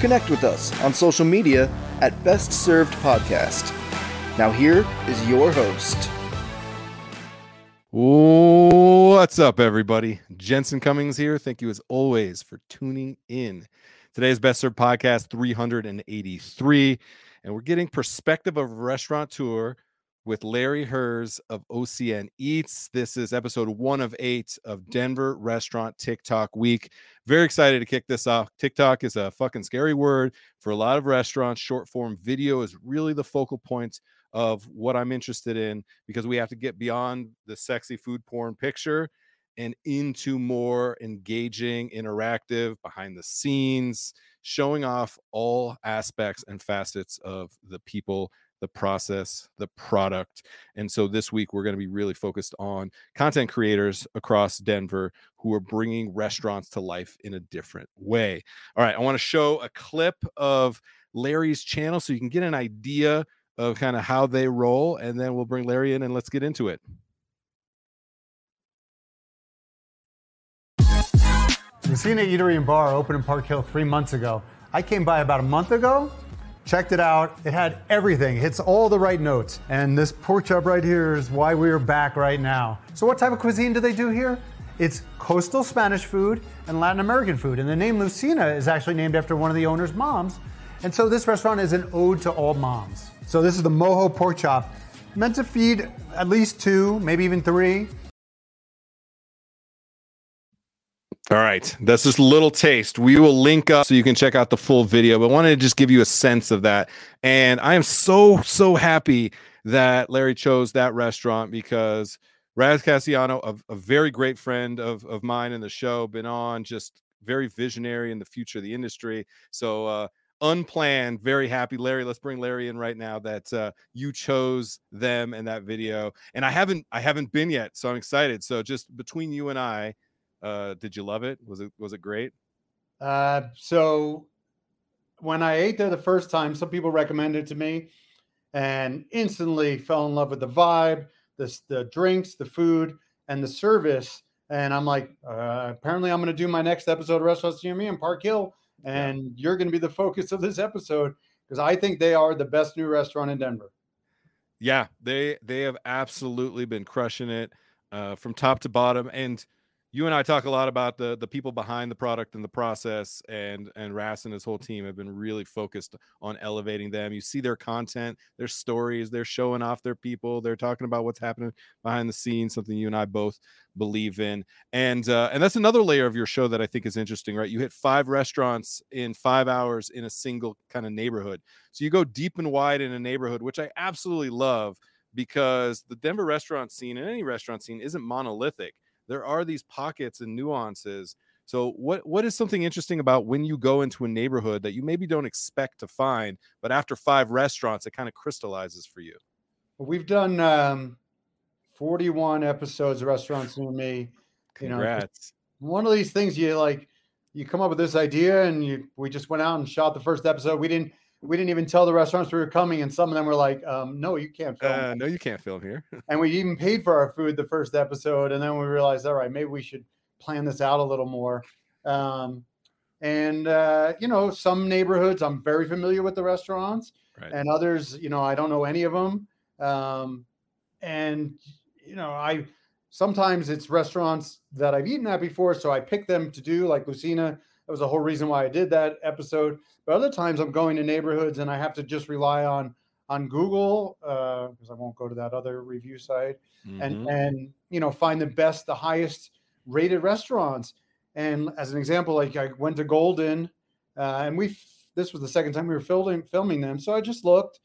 Connect with us on social media at Best Served Podcast. Now, here is your host. What's up, everybody? Jensen Cummings here. Thank you, as always, for tuning in. Today's Best Served Podcast 383, and we're getting perspective of restaurateur with Larry Herz of OCN Eats. This is episode one of eight of Denver Restaurant TikTok Week. Very excited to kick this off. TikTok is a fucking scary word for a lot of restaurants. Short form video is really the focal point of what I'm interested in because we have to get beyond the sexy food porn picture and into more engaging, interactive, behind the scenes, showing off all aspects and facets of the people the process, the product. And so this week, we're going to be really focused on content creators across Denver who are bringing restaurants to life in a different way. All right, I want to show a clip of Larry's channel so you can get an idea of kind of how they roll. And then we'll bring Larry in and let's get into it. Lucina Eatery and Bar opened in Park Hill three months ago. I came by about a month ago checked it out. It had everything, it hits all the right notes. And this pork chop right here is why we're back right now. So, what type of cuisine do they do here? It's coastal Spanish food and Latin American food. And the name Lucina is actually named after one of the owner's moms. And so, this restaurant is an ode to all moms. So, this is the mojo pork chop, meant to feed at least two, maybe even three. All right, that's just a little taste. We will link up so you can check out the full video, but wanted to just give you a sense of that. And I am so so happy that Larry chose that restaurant because Raz Cassiano, a, a very great friend of of mine in the show, been on just very visionary in the future of the industry. So uh, unplanned, very happy. Larry, let's bring Larry in right now that uh, you chose them in that video. And I haven't I haven't been yet, so I'm excited. So just between you and I uh, did you love it? Was it was it great? Uh, so when I ate there the first time, some people recommended it to me, and instantly fell in love with the vibe, the the drinks, the food, and the service. And I'm like, uh, apparently, I'm going to do my next episode of Restaurants Near Me in Park Hill, and yeah. you're going to be the focus of this episode because I think they are the best new restaurant in Denver. Yeah, they they have absolutely been crushing it uh, from top to bottom, and you and I talk a lot about the the people behind the product and the process, and and Ras and his whole team have been really focused on elevating them. You see their content, their stories, they're showing off their people, they're talking about what's happening behind the scenes, something you and I both believe in, and uh, and that's another layer of your show that I think is interesting, right? You hit five restaurants in five hours in a single kind of neighborhood, so you go deep and wide in a neighborhood, which I absolutely love because the Denver restaurant scene and any restaurant scene isn't monolithic there are these pockets and nuances. So what what is something interesting about when you go into a neighborhood that you maybe don't expect to find, but after five restaurants, it kind of crystallizes for you? We've done um, 41 episodes of Restaurants Near Me. Congrats. You know, one of these things you like, you come up with this idea, and you we just went out and shot the first episode. We didn't we didn't even tell the restaurants we were coming, and some of them were like, um, "No, you can't film." Uh, no, you can't film here. and we even paid for our food the first episode, and then we realized, all right, maybe we should plan this out a little more. Um, and uh, you know, some neighborhoods I'm very familiar with the restaurants, right. and others, you know, I don't know any of them. Um, and you know, I sometimes it's restaurants that I've eaten at before, so I pick them to do, like Lucina that was the whole reason why I did that episode. But other times I'm going to neighborhoods and I have to just rely on on Google because uh, I won't go to that other review site mm-hmm. and and you know find the best, the highest rated restaurants. And as an example, like I went to Golden, uh, and we this was the second time we were filming filming them. So I just looked,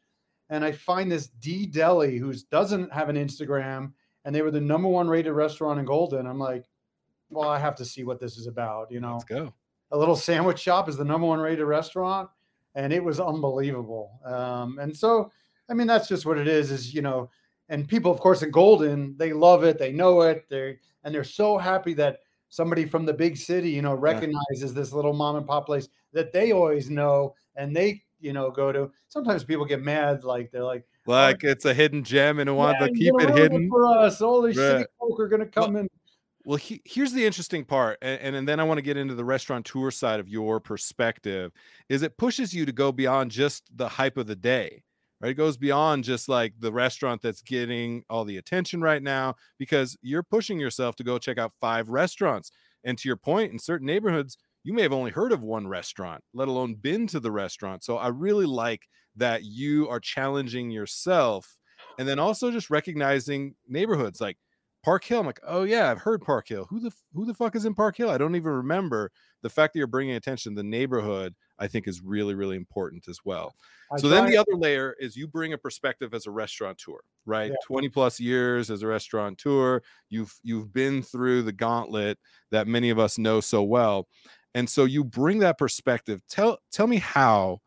and I find this D'Deli who doesn't have an Instagram, and they were the number one rated restaurant in Golden. I'm like, well, I have to see what this is about. You know, let's go a little sandwich shop is the number one rated restaurant, and it was unbelievable. Um, and so, I mean, that's just what it is. Is you know, and people, of course, in Golden, they love it, they know it, they and they're so happy that somebody from the big city, you know, recognizes yeah. this little mom and pop place that they always know and they, you know, go to. Sometimes people get mad, like they're like, like oh, it's a hidden gem and want yeah, to keep it hidden for us. All these right. city folk are going to come well, in. Well, he, here's the interesting part, and, and, and then I want to get into the restaurant tour side of your perspective. Is it pushes you to go beyond just the hype of the day, right? It goes beyond just like the restaurant that's getting all the attention right now because you're pushing yourself to go check out five restaurants. And to your point, in certain neighborhoods, you may have only heard of one restaurant, let alone been to the restaurant. So I really like that you are challenging yourself and then also just recognizing neighborhoods like Park Hill. I'm like, oh yeah, I've heard Park Hill. Who the who the fuck is in Park Hill? I don't even remember. The fact that you're bringing attention to the neighborhood, I think, is really really important as well. I so then the other layer is you bring a perspective as a restaurateur, right? Yeah. 20 plus years as a restaurateur. You've you've been through the gauntlet that many of us know so well, and so you bring that perspective. Tell tell me how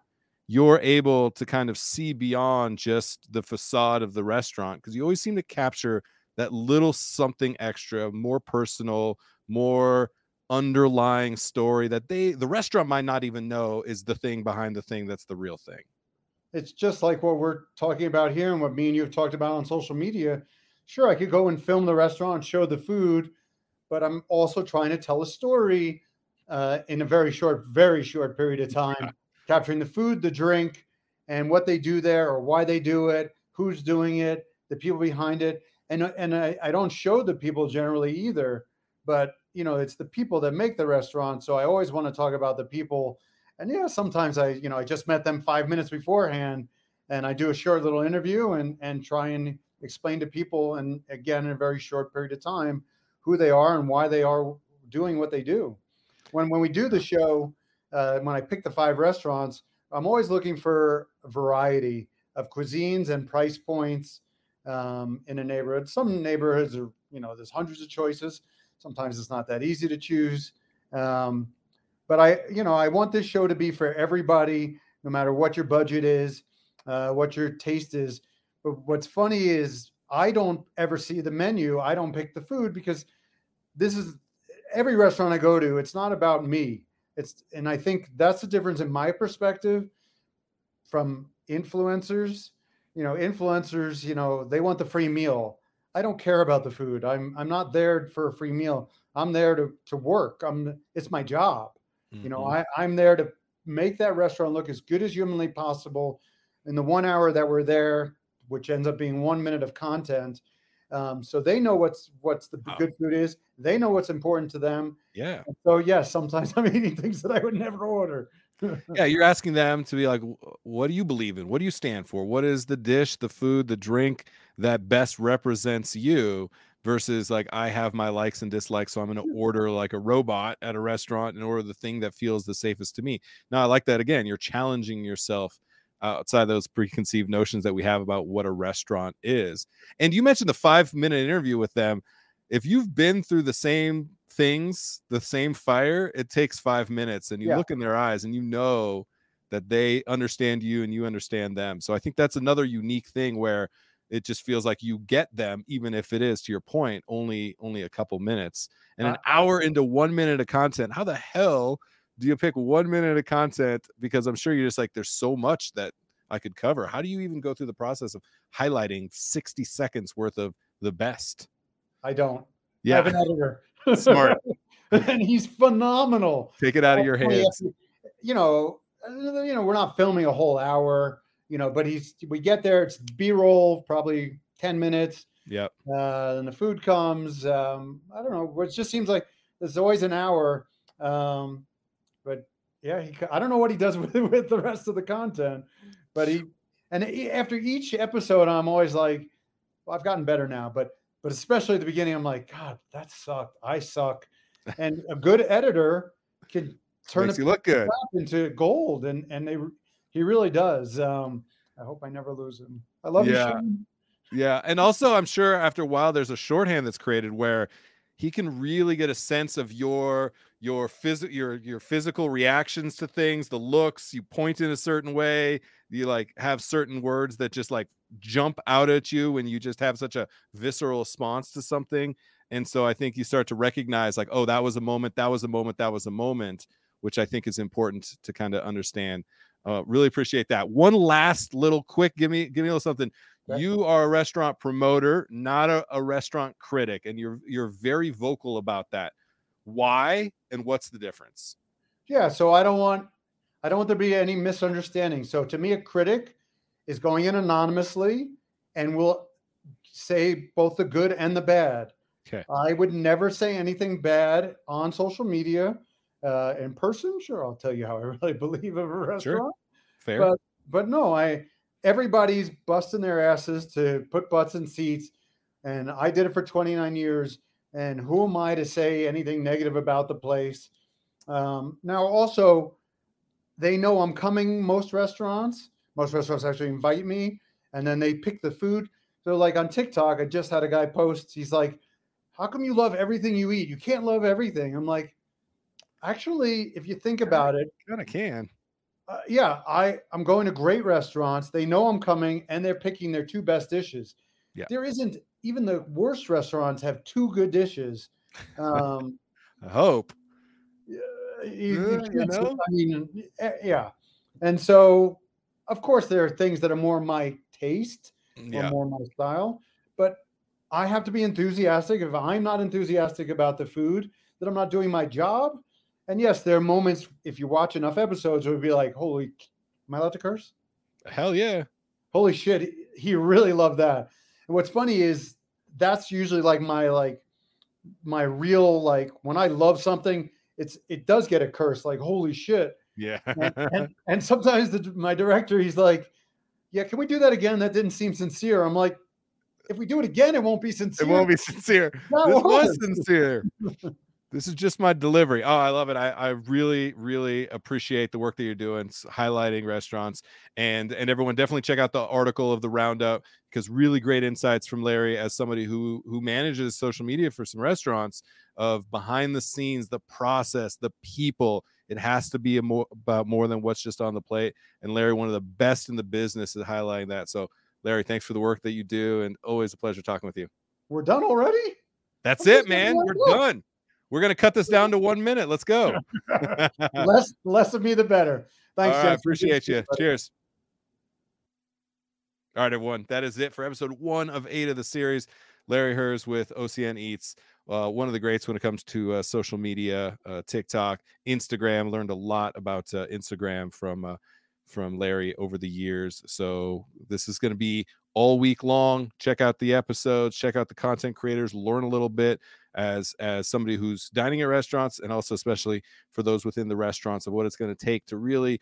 you're able to kind of see beyond just the facade of the restaurant because you always seem to capture that little something extra, more personal, more underlying story that they the restaurant might not even know is the thing behind the thing that's the real thing. It's just like what we're talking about here and what me and you have talked about on social media. Sure, I could go and film the restaurant, show the food, but I'm also trying to tell a story uh, in a very short, very short period of time, yeah. capturing the food, the drink, and what they do there or why they do it, who's doing it, the people behind it and uh, and I, I don't show the people generally either but you know it's the people that make the restaurant so i always want to talk about the people. And yeah sometimes i you know i just met them five minutes beforehand and i do a short little interview and and try and explain to people and again in a very short period of time who they are and why they are doing what they do. When when we do the show uh, when i pick the five restaurants i'm always looking for variety of cuisines and price points um, in a neighborhood. Some neighborhoods are, you know, there's hundreds of choices. Sometimes it's not that easy to choose. Um, but I, you know, I want this show to be for everybody, no matter what your budget is, uh, what your taste is. But what's funny is I don't ever see the menu. I don't pick the food because this is every restaurant I go to. It's not about me. It's and I think that's the difference in my perspective from influencers you know, influencers, you know, they want the free meal. I don't care about the food. I'm I'm not there for a free meal. I'm there to to work. I'm it's my job. Mm-hmm. You know, mm-hmm. I, I'm there to make that restaurant look as good as humanly possible in the one hour that we're there, which ends up being one minute of content. Um, so they know what's what's the wow. good food is. They know what's important to them. Yeah. So yes, yeah, sometimes I'm eating things that I would never order yeah, you're asking them to be like, what do you believe in? What do you stand for? What is the dish, the food, the drink that best represents you? Versus like I have my likes and dislikes, so I'm going to hmm. order like a robot at a restaurant and order the thing that feels the safest to me. Now I like that again. You're challenging yourself outside those preconceived notions that we have about what a restaurant is. And you mentioned the five minute interview with them. If you've been through the same things, the same fire, it takes five minutes. And you yeah. look in their eyes and you know that they understand you and you understand them. So I think that's another unique thing where it just feels like you get them, even if it is to your point, only only a couple minutes. And an uh, hour into one minute of content, how the hell do you pick one minute of content? Because I'm sure you're just like, there's so much that I could cover. How do you even go through the process of highlighting 60 seconds worth of the best? I don't. Yeah. I have an editor. Smart. and he's phenomenal. Take it out of your hands. You know, uh, you know, we're not filming a whole hour, you know, but he's we get there, it's B-roll, probably 10 minutes. Yep. Uh, and the food comes. Um, I don't know. It just seems like there's always an hour. Um, but yeah, he, I don't know what he does with with the rest of the content, but he and after each episode, I'm always like, well, I've gotten better now, but but especially at the beginning, I'm like, God, that sucked. I suck. And a good editor can turn it look good into gold, and and they he really does. Um, I hope I never lose him. I love yeah. you. Yeah, and also I'm sure after a while there's a shorthand that's created where he can really get a sense of your your physical your your physical reactions to things, the looks, you point in a certain way, you like have certain words that just like jump out at you when you just have such a visceral response to something and so i think you start to recognize like oh that was a moment that was a moment that was a moment which i think is important to kind of understand uh, really appreciate that one last little quick give me give me a little something Okay. you are a restaurant promoter not a, a restaurant critic and you're you're very vocal about that why and what's the difference Yeah, so I don't want I don't want there to be any misunderstanding. So to me, a critic is going in anonymously and will say both the good and the bad. Okay. I would never say anything bad on social media. Uh, in person, sure, I'll tell you how I really believe of a restaurant. Sure. fair But but no, I everybody's busting their asses to put butts in seats, and I did it for 29 years. And who am I to say anything negative about the place? Um, now, also, they know I'm coming. Most restaurants, most restaurants actually invite me, and then they pick the food. So, like on TikTok, I just had a guy post. He's like, "How come you love everything you eat? You can't love everything." I'm like, actually, if you think about it, kind of can uh, yeah, I I'm going to great restaurants. They know I'm coming, and they're picking their two best dishes. Yeah. There isn't even the worst restaurants have two good dishes. Um, i hope you, you Yeah, you know? I mean, eh, yeah, and so of course there are things that are more my taste yeah or more my style, but I have to be enthusiastic. If I'm not enthusiastic about the food, then I'm not doing my job. And yes, there are moments if you watch enough episodes, it would be like, holy, am I allowed to curse? hell yeah holy shit he- he really loved that and what's funny is that's usually like my like my real like when i love something it's it does get a curse like holy shit yeah and, and, and sometimes the, my director he's like yeah can we do that again that didn't seem sincere i'm like if we do it again it won't be sincere. it won't be sincere No, this was sincere. this is just my delivery. Oh, I love it. I, I really, really appreciate the work that you're doing, highlighting restaurants, and and everyone definitely check out the article of the roundup because really great insights from Larry as somebody who who manages social media for some restaurants of behind the scenes, the process, the people. It has to be a more about more than what's just on the plate. And Larry, one of the best in the business, is highlighting that. So, Larry, thanks for the work that you do, and always a pleasure talking with you. we're done already That's I'm it, man. We're look. done. We're gonna cut this down to one minute. Let's go. Less less of me the better thanks right, Jensen. appreciate you. buddy. Cheers. All right, everyone. That is it for episode one of eight of the series. Larry Herz with OCN Eats. Uh, one of the greats when it comes to uh, social media, uh, TikTok, Instagram. Learned a lot about uh, Instagram from uh, from Larry over the years. So this is going to be all week long. Check out the episodes. Check out the content creators. Learn a little bit as as somebody who's dining at restaurants, and also especially for those within the restaurants of what it's going to take to really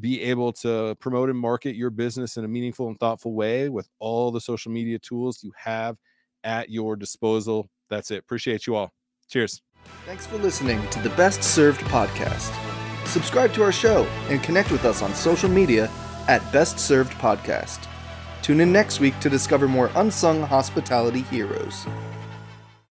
be able to promote and market your business in a meaningful and thoughtful way with all the social media tools you have at your disposal. That's it. Appreciate you all. Cheers. Thanks for listening to the Best Served podcast. Subscribe to our show and connect with us on social media at Best Served Podcast. Tune in next week to discover more unsung hospitality heroes.